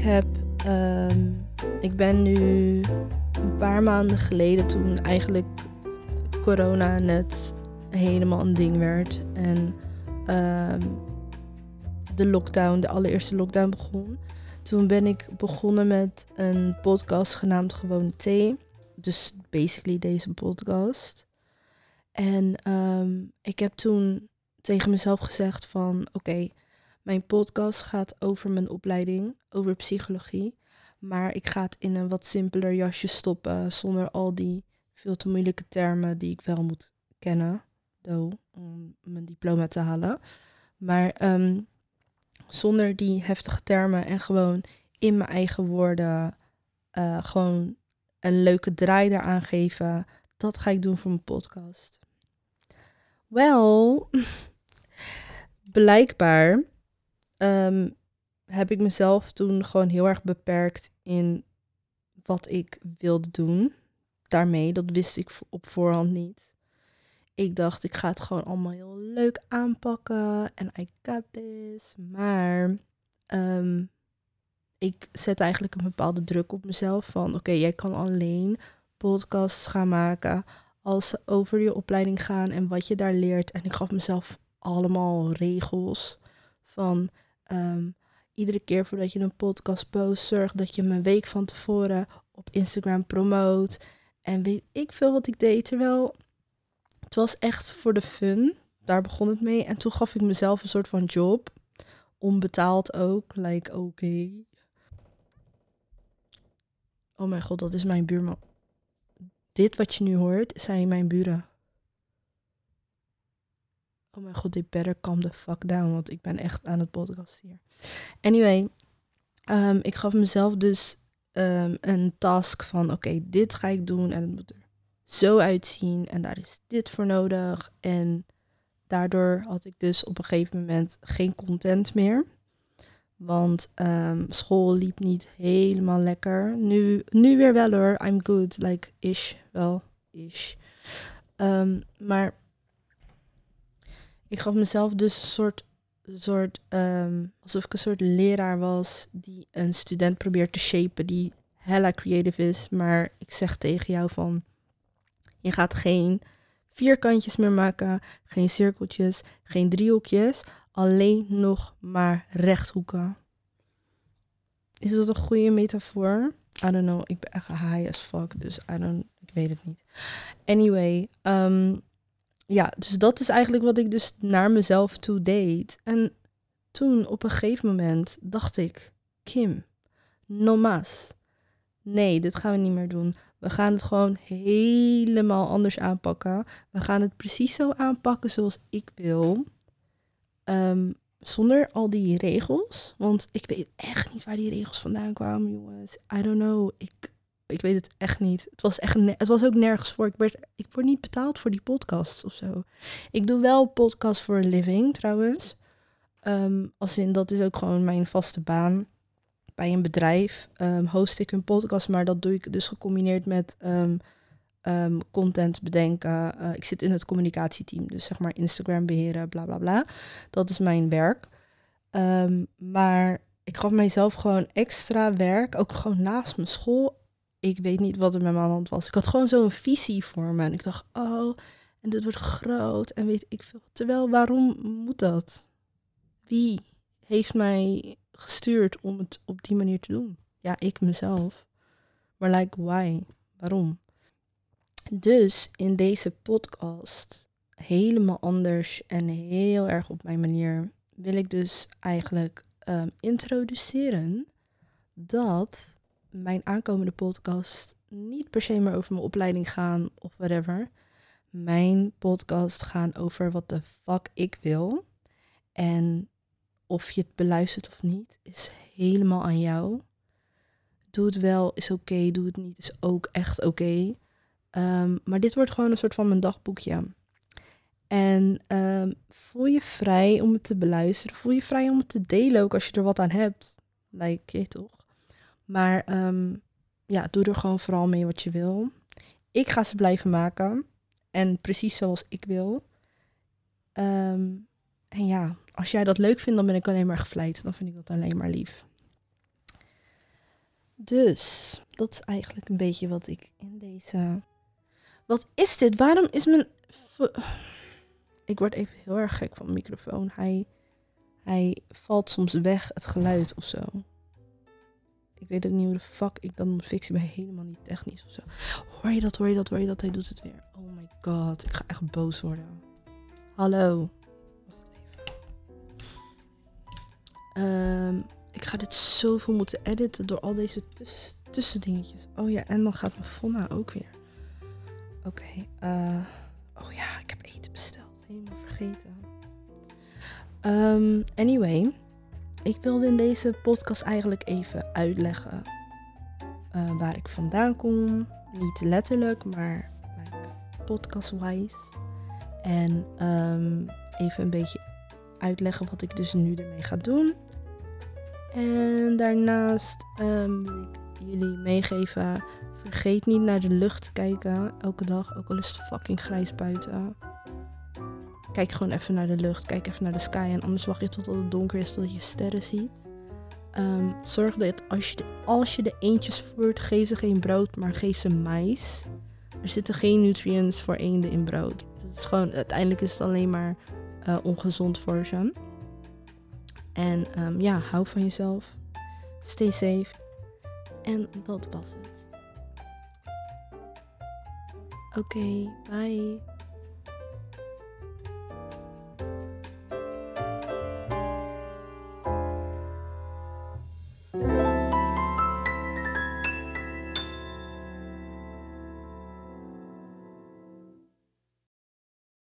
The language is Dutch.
Ik heb, ehm, ik ben nu een paar maanden geleden toen eigenlijk corona net helemaal een ding werd en ehm, de lockdown, de allereerste lockdown begon. Toen ben ik begonnen met een podcast genaamd Gewoon Thee. Dus basically deze podcast. En ehm, ik heb toen tegen mezelf gezegd van oké, mijn podcast gaat over mijn opleiding, over psychologie. Maar ik ga het in een wat simpeler jasje stoppen, zonder al die veel te moeilijke termen die ik wel moet kennen, om mijn diploma te halen. Maar ehm, zonder die heftige termen en gewoon in mijn eigen woorden uh, gewoon een leuke draai eraan geven. Dat ga ik doen voor mijn podcast. Wel, blijkbaar um, heb ik mezelf toen gewoon heel erg beperkt in wat ik wilde doen. Daarmee, dat wist ik op voorhand niet. Ik dacht, ik ga het gewoon allemaal heel leuk aanpakken en I got this. Maar um, ik zet eigenlijk een bepaalde druk op mezelf van, oké, jij kan alleen podcasts gaan maken als ze over je opleiding gaan en wat je daar leert. En ik gaf mezelf allemaal regels van um, iedere keer voordat je een podcast post, zorg dat je hem een week van tevoren op Instagram promoot. En weet ik veel wat ik deed. Terwijl het was echt voor de fun. Daar begon het mee. En toen gaf ik mezelf een soort van job. Onbetaald ook. Like, oké. Oh mijn god, dat is mijn buurman. Dit wat je nu hoort, zijn mijn buren. Oh mijn god, dit better calm the fuck down. Want ik ben echt aan het podcast hier. Anyway, um, ik gaf mezelf dus um, een task van... Oké, dit ga ik doen en het moet er zo uitzien. En daar is dit voor nodig. En daardoor had ik dus op een gegeven moment geen content meer. Want um, school liep niet helemaal lekker. Nu, nu weer wel hoor. I'm good. Like, ish. Wel, ish. Maar ik gaf mezelf dus een soort, soort um, alsof ik een soort leraar was die een student probeert te shapen die hella creative is. Maar ik zeg tegen jou van, je gaat geen vierkantjes meer maken, geen cirkeltjes, geen driehoekjes, alleen nog maar rechthoeken. Is dat een goede metafoor? I don't know. Ik ben echt high as fuck, dus I don't, ik weet het niet. Anyway, um, ja, dus dat is eigenlijk wat ik dus naar mezelf toe deed. En toen op een gegeven moment dacht ik, Kim, no mas. Nee, dit gaan we niet meer doen. We gaan het gewoon helemaal anders aanpakken. We gaan het precies zo aanpakken zoals ik wil. Um, zonder al die regels. Want ik weet echt niet waar die regels vandaan kwamen, jongens. I don't know. Ik, ik weet het echt niet. Het was, echt het was ook nergens voor. Ik, werd, ik word niet betaald voor die podcasts of zo. Ik doe wel podcasts voor een living trouwens. Um, als in, dat is ook gewoon mijn vaste baan. Bij een bedrijf um, host ik een podcast, maar dat doe ik dus gecombineerd met um, content bedenken. Uh, ik zit in het communicatieteam, dus zeg maar Instagram beheren, bla bla bla. Dat is mijn werk. maar ik gaf mijzelf gewoon extra werk, ook gewoon naast mijn school ik weet niet wat er met mijn hand was. Ik had gewoon zo'n visie voor me. En ik dacht, oh, en dit wordt groot en weet ik veel. Terwijl, waarom moet dat? Wie heeft mij gestuurd om het op die manier te doen? Ja, ik mezelf. Maar like, why? Waarom? Dus in deze podcast, helemaal anders en heel erg op mijn manier, wil ik dus eigenlijk um, introduceren dat mijn aankomende podcast niet per se meer over mijn opleiding gaan of whatever. Mijn podcast gaan over wat de fuck ik wil. En of je het beluistert of niet, is helemaal aan jou. Doe het wel, is oké. Doe het niet, is ook echt oké. Ehm, maar dit wordt gewoon een soort van mijn dagboekje. En um, voel je vrij om het te beluisteren. Voel je vrij om het te delen ook als je er wat aan hebt. Like, je toch? Maar um, ja, doe er gewoon vooral mee wat je wil. Ik ga ze blijven maken. En precies zoals ik wil. Um, en ja, als jij dat leuk vindt, dan ben ik alleen maar gevleid. Dan vind ik dat alleen maar lief. Dus dat is eigenlijk een beetje wat ik in deze. Wat is dit? Waarom is mijn. Ik word even heel erg gek van mijn microfoon. Hij, hij valt soms weg, het geluid of zo. Ik weet ook niet hoe de fuck ik dan moet fixen. Ik helemaal niet technisch of zo. Hoor je dat, hoor je dat, hoor je dat? Hij doet het weer. Oh my god, ik ga echt boos worden. Hallo. Wacht even. Ehm, ik ga dit zoveel moeten editen door al deze tuss tussendingetjes. Oh ja, en dan gaat mijn Fonna ook weer. Oké. eh, oh ja, ik heb eten besteld. Helemaal vergeten. Ehm, anyway. Ik wilde in deze podcast eigenlijk even uitleggen eh, waar ik vandaan kom. Niet letterlijk, maar podcast-wise. En ehm, even een beetje uitleggen wat ik dus nu ermee ga doen. En daarnaast ehm, wil ik jullie meegeven. Vergeet niet naar de lucht te kijken elke dag. Ook al is het fucking grijs buiten. Kijk gewoon even naar de lucht. Kijk even naar de sky. En anders wacht je tot het donker is, totdat je sterren ziet. Ehm, zorg dat als je, de, als je de eendjes voert, geef ze geen brood, maar geef ze mais. Er zitten geen nutrients voor eenden in brood. Het is gewoon, uiteindelijk is het alleen maar eh, ongezond voor ze. En ehm, ja, hou van jezelf. Stay safe. En dat was het. Oké, bye.